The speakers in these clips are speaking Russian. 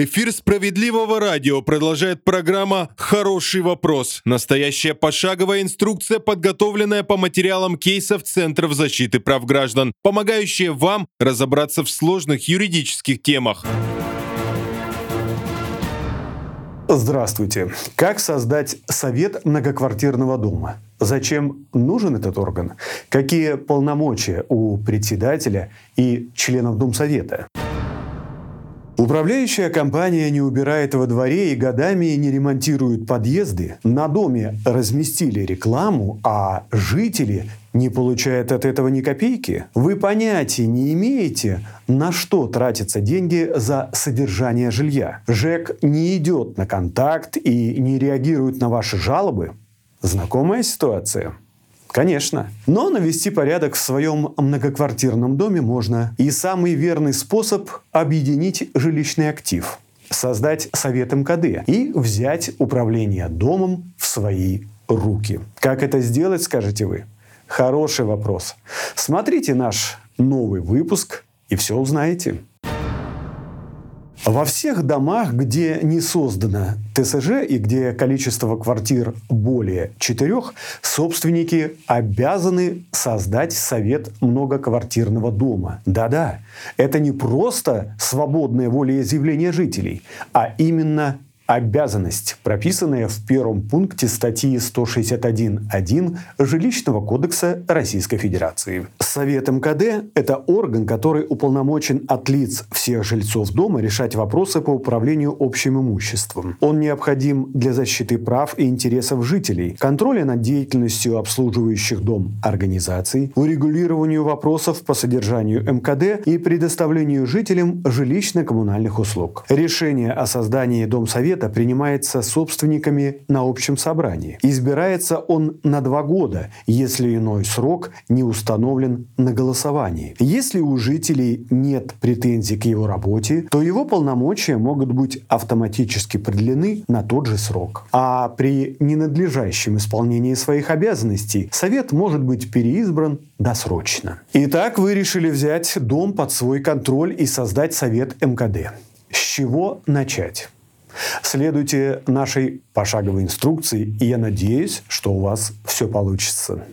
Эфир справедливого радио продолжает программа «Хороший вопрос». Настоящая пошаговая инструкция, подготовленная по материалам кейсов Центров защиты прав граждан, помогающая вам разобраться в сложных юридических темах. Здравствуйте. Как создать совет многоквартирного дома? Зачем нужен этот орган? Какие полномочия у председателя и членов Домсовета? Управляющая компания не убирает во дворе и годами не ремонтирует подъезды. На доме разместили рекламу, а жители не получают от этого ни копейки. Вы понятия не имеете, на что тратятся деньги за содержание жилья. ЖЭК не идет на контакт и не реагирует на ваши жалобы. Знакомая ситуация? Конечно. Но навести порядок в своем многоквартирном доме можно. И самый верный способ – объединить жилищный актив, создать совет МКД и взять управление домом в свои руки. Как это сделать, скажете вы? Хороший вопрос. Смотрите наш новый выпуск и все узнаете. Во всех домах, где не создано ТСЖ и где количество квартир более четырех, собственники обязаны создать совет многоквартирного дома. Да-да, это не просто свободное волеизъявление жителей, а именно обязанность, прописанная в первом пункте статьи 161.1 Жилищного кодекса Российской Федерации. Совет МКД – это орган, который уполномочен от лиц всех жильцов дома решать вопросы по управлению общим имуществом. Он необходим для защиты прав и интересов жителей, контроля над деятельностью обслуживающих дом организаций, урегулированию вопросов по содержанию МКД и предоставлению жителям жилищно-коммунальных услуг. Решение о создании Домсовета совета принимается собственниками на общем собрании. Избирается он на два года, если иной срок не установлен на голосовании. Если у жителей нет претензий к его работе, то его полномочия могут быть автоматически продлены на тот же срок. А при ненадлежащем исполнении своих обязанностей совет может быть переизбран досрочно. Итак, вы решили взять дом под свой контроль и создать совет МКД. С чего начать? Следуйте нашей пошаговой инструкции, и я надеюсь, что у вас все получится.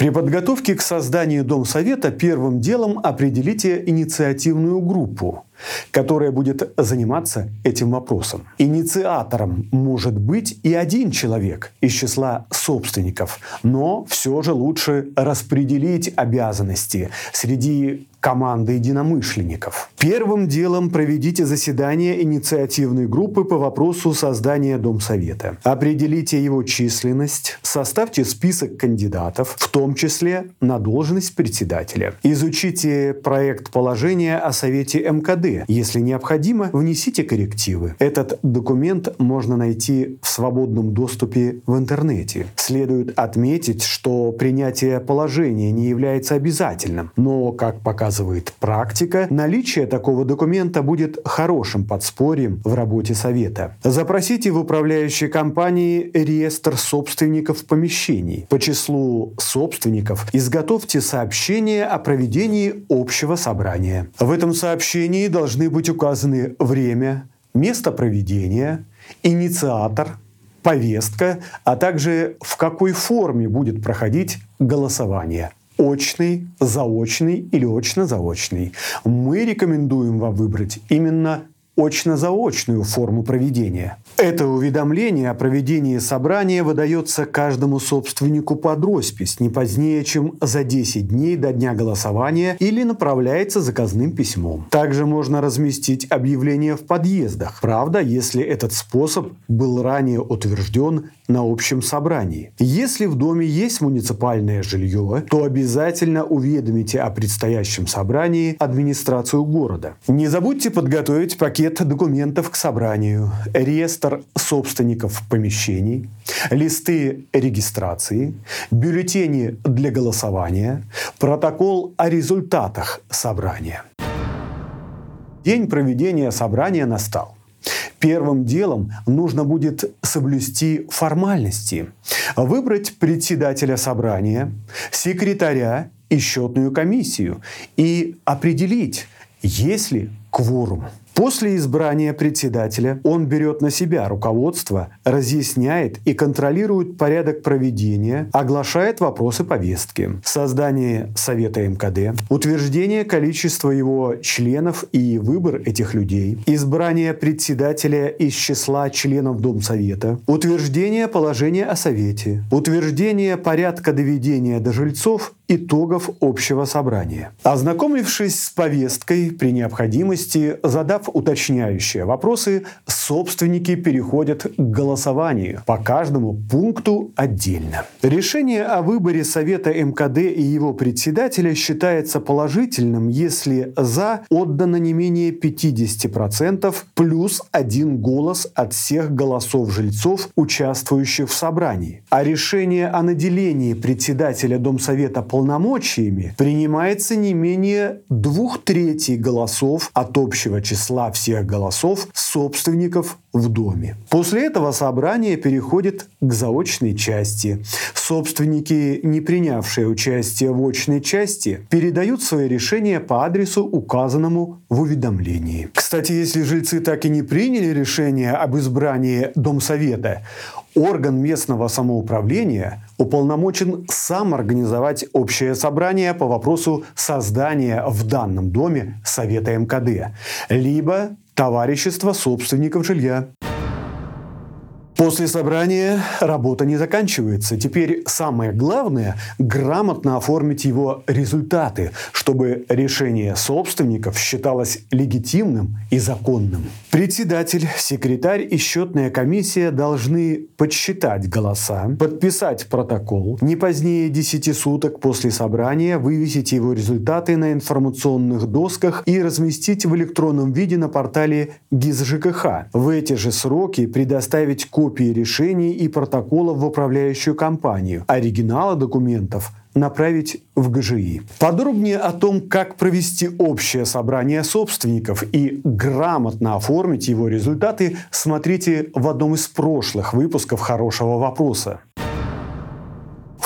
При подготовке к созданию Домсовета первым делом определите инициативную группу, которая будет заниматься этим вопросом. Инициатором может быть и один человек из числа собственников, но все же лучше распределить обязанности среди команды единомышленников. Первым делом проведите заседание инициативной группы по вопросу создания Домсовета. Определите его численность, составьте список кандидатов, в том числе на должность председателя. Изучите проект положения о Совете МКД. Если необходимо, внесите коррективы. Этот документ можно найти в свободном доступе в интернете. Следует отметить, что принятие положения не является обязательным, но, как показывает практика, наличие такого документа будет хорошим подспорьем в работе Совета. Запросите в управляющей компании реестр собственников помещений. По числу собственников изготовьте сообщение о проведении общего собрания. В этом сообщении должны быть указаны время, место проведения, инициатор, повестка, а также в какой форме будет проходить голосование – очный, заочный или очно-заочный. Мы рекомендуем вам выбрать именно очно-заочную форму проведения. Это уведомление о проведении собрания выдается каждому собственнику под роспись не позднее, чем за 10 дней до дня голосования или направляется заказным письмом. Также можно разместить объявление в подъездах. Правда, если этот способ был ранее утвержден на общем собрании. Если в доме есть муниципальное жилье, то обязательно уведомите о предстоящем собрании администрацию города. Не забудьте подготовить пакет документов к собранию, реестр собственников помещений, листы регистрации, бюллетени для голосования, протокол о результатах собрания. День проведения собрания настал. Первым делом нужно будет соблюсти формальности, выбрать председателя собрания, секретаря и счетную комиссию и определить, есть ли кворум. После избрания председателя он берет на себя руководство, разъясняет и контролирует порядок проведения, оглашает вопросы повестки, создание Совета МКД, утверждение количества его членов и выбор этих людей, избрание председателя из числа членов Домсовета, утверждение положения о Совете, утверждение порядка доведения до жильцов итогов общего собрания. Ознакомившись с повесткой, при необходимости задав уточняющие вопросы, собственники переходят к голосованию по каждому пункту отдельно. Решение о выборе Совета МКД и его председателя считается положительным, если «за» отдано не менее 50% плюс один голос от всех голосов жильцов, участвующих в собрании. А решение о наделении председателя Домсовета полномочиями принимается не менее двух третей голосов от общего числа всех голосов собственников в доме. После этого собрание переходит к заочной части. Собственники, не принявшие участие в очной части, передают свои решения по адресу, указанному в уведомлении. Кстати, если жильцы так и не приняли решение об избрании Домсовета, орган местного самоуправления уполномочен сам организовать общее собрание по вопросу создания в данном доме Совета МКД, либо товарищества собственников жилья. После собрания работа не заканчивается. Теперь самое главное – грамотно оформить его результаты, чтобы решение собственников считалось легитимным и законным. Председатель, секретарь и счетная комиссия должны подсчитать голоса, подписать протокол, не позднее 10 суток после собрания вывесить его результаты на информационных досках и разместить в электронном виде на портале ГИС-ЖКХ. В эти же сроки предоставить копии копии решений и протоколов в управляющую компанию. Оригиналы документов направить в ГЖИ. Подробнее о том, как провести общее собрание собственников и грамотно оформить его результаты, смотрите в одном из прошлых выпусков «Хорошего вопроса».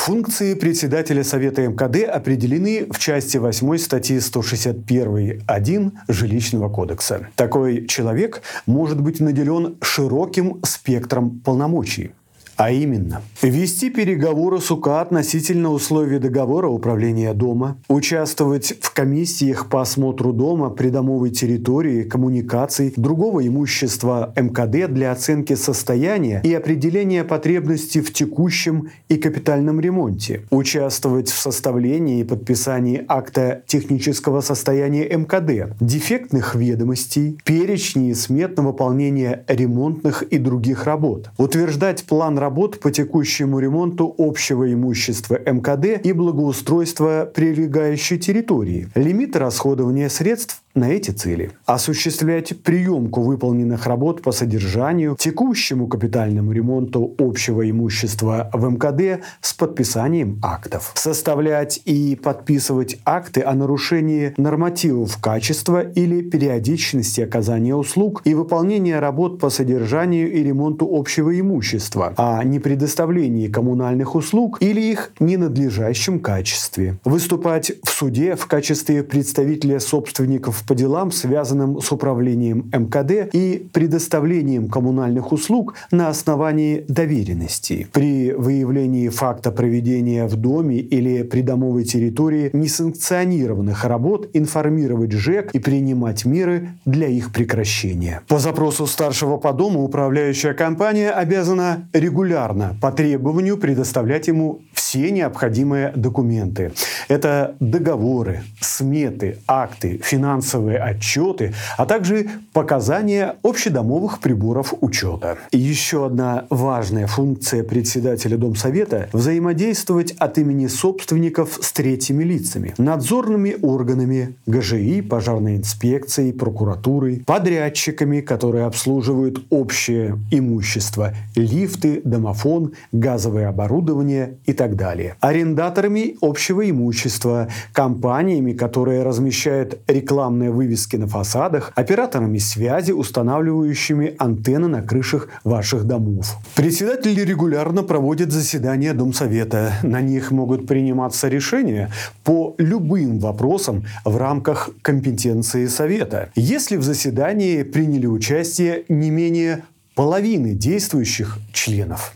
Функции председателя Совета МКД определены в части 8 статьи 161.1 Жилищного кодекса. Такой человек может быть наделен широким спектром полномочий. А именно, вести переговоры с УК относительно условий договора управления дома, участвовать в комиссиях по осмотру дома, придомовой территории, коммуникаций, другого имущества МКД для оценки состояния и определения потребностей в текущем и капитальном ремонте, участвовать в составлении и подписании акта технического состояния МКД, дефектных ведомостей, перечни и смет на выполнение ремонтных и других работ, утверждать план работ по текущему ремонту общего имущества МКД и благоустройства прилегающей территории, лимиты расходования средств на эти цели. Осуществлять приемку выполненных работ по содержанию, текущему капитальному ремонту общего имущества в МКД с подписанием актов. Составлять и подписывать акты о нарушении нормативов качества или периодичности оказания услуг и выполнения работ по содержанию и ремонту общего имущества, а не предоставлении коммунальных услуг или их ненадлежащем качестве. Выступать в суде в качестве представителя собственников по делам, связанным с управлением МКД и предоставлением коммунальных услуг на основании доверенности. При выявлении факта проведения в доме или придомовой территории несанкционированных работ информировать ЖЭК и принимать меры для их прекращения. По запросу старшего по дому управляющая компания обязана регулярно по требованию предоставлять ему все необходимые документы. Это договоры, сметы, акты, финансовые отчеты, а также показания общедомовых приборов учета. И еще одна важная функция председателя Домсовета – взаимодействовать от имени собственников с третьими лицами, надзорными органами, ГЖИ, пожарной инспекцией, прокуратурой, подрядчиками, которые обслуживают общее имущество, лифты, домофон, газовое оборудование и так далее. Арендаторами общего имущества, компаниями, которые размещают рекламные вывески на фасадах, операторами связи, устанавливающими антенны на крышах ваших домов. Председатель регулярно проводит заседания Домсовета. На них могут приниматься решения по любым вопросам в рамках компетенции Совета. Если в заседании приняли участие не менее половины действующих членов.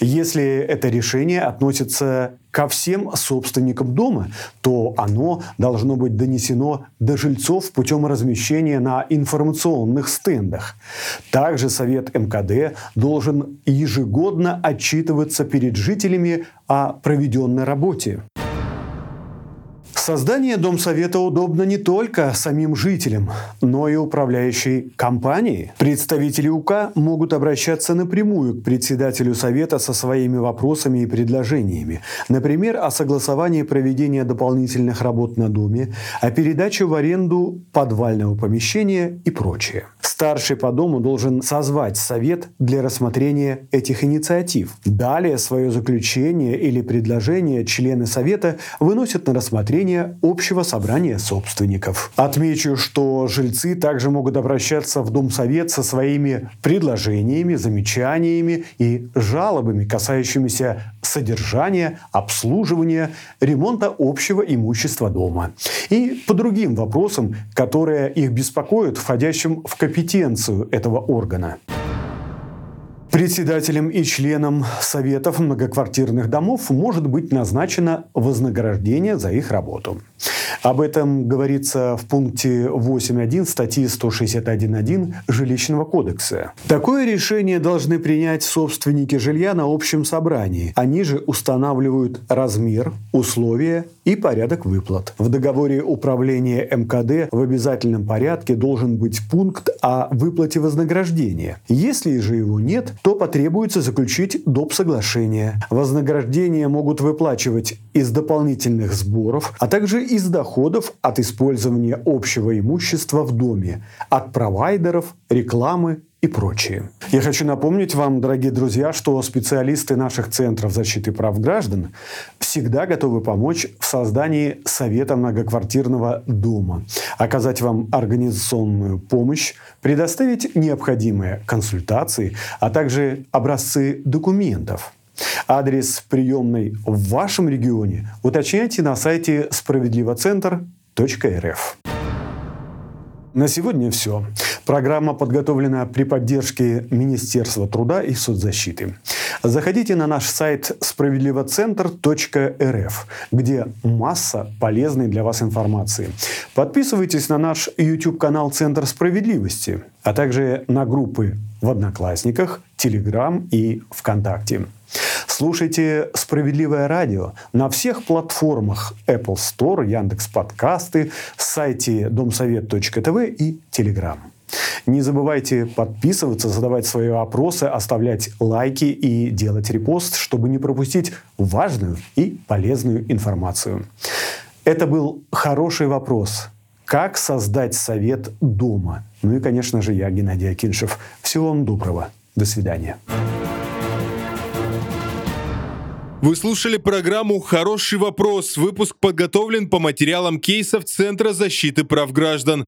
Если это решение относится ко всем собственникам дома, то оно должно быть донесено до жильцов путем размещения на информационных стендах. Также Совет МКД должен ежегодно отчитываться перед жителями о проведенной работе. Создание Домсовета удобно не только самим жителям, но и управляющей компании. Представители УК могут обращаться напрямую к председателю Совета со своими вопросами и предложениями. Например, о согласовании проведения дополнительных работ на Доме, о передаче в аренду подвального помещения и прочее. Старший по дому должен созвать совет для рассмотрения этих инициатив. Далее свое заключение или предложение члены совета выносят на рассмотрение общего собрания собственников. Отмечу, что жильцы также могут обращаться в Дом Совет со своими предложениями, замечаниями и жалобами, касающимися содержания, обслуживания, ремонта общего имущества дома. И по другим вопросам, которые их беспокоят, входящим в компетенцию этого органа. Председателем и членом советов многоквартирных домов может быть назначено вознаграждение за их работу. Об этом говорится в пункте 8.1 статьи 161.1 Жилищного кодекса. Такое решение должны принять собственники жилья на общем собрании. Они же устанавливают размер, условия и порядок выплат. В договоре управления МКД в обязательном порядке должен быть пункт о выплате вознаграждения. Если же его нет, то потребуется заключить доп. соглашение. Вознаграждения могут выплачивать из дополнительных сборов, а также из доходов от использования общего имущества в доме, от провайдеров, рекламы и прочее. Я хочу напомнить вам, дорогие друзья, что специалисты наших центров защиты прав граждан всегда готовы помочь в создании Совета многоквартирного дома, оказать вам организационную помощь, предоставить необходимые консультации, а также образцы документов – Адрес приемной в вашем регионе уточняйте на сайте справедливоцентр.рф. На сегодня все. Программа подготовлена при поддержке Министерства труда и соцзащиты. Заходите на наш сайт справедливоцентр.рф, где масса полезной для вас информации. Подписывайтесь на наш YouTube-канал «Центр справедливости», а также на группы в Одноклассниках, Телеграм и ВКонтакте. Слушайте «Справедливое радио» на всех платформах Apple Store, Яндекс Подкасты, сайте домсовет.тв и Telegram. Не забывайте подписываться, задавать свои вопросы, оставлять лайки и делать репост, чтобы не пропустить важную и полезную информацию. Это был хороший вопрос. Как создать совет дома? Ну и, конечно же, я, Геннадий Акиншев. Всего вам доброго. До свидания. Вы слушали программу «Хороший вопрос». Выпуск подготовлен по материалам кейсов Центра защиты прав граждан.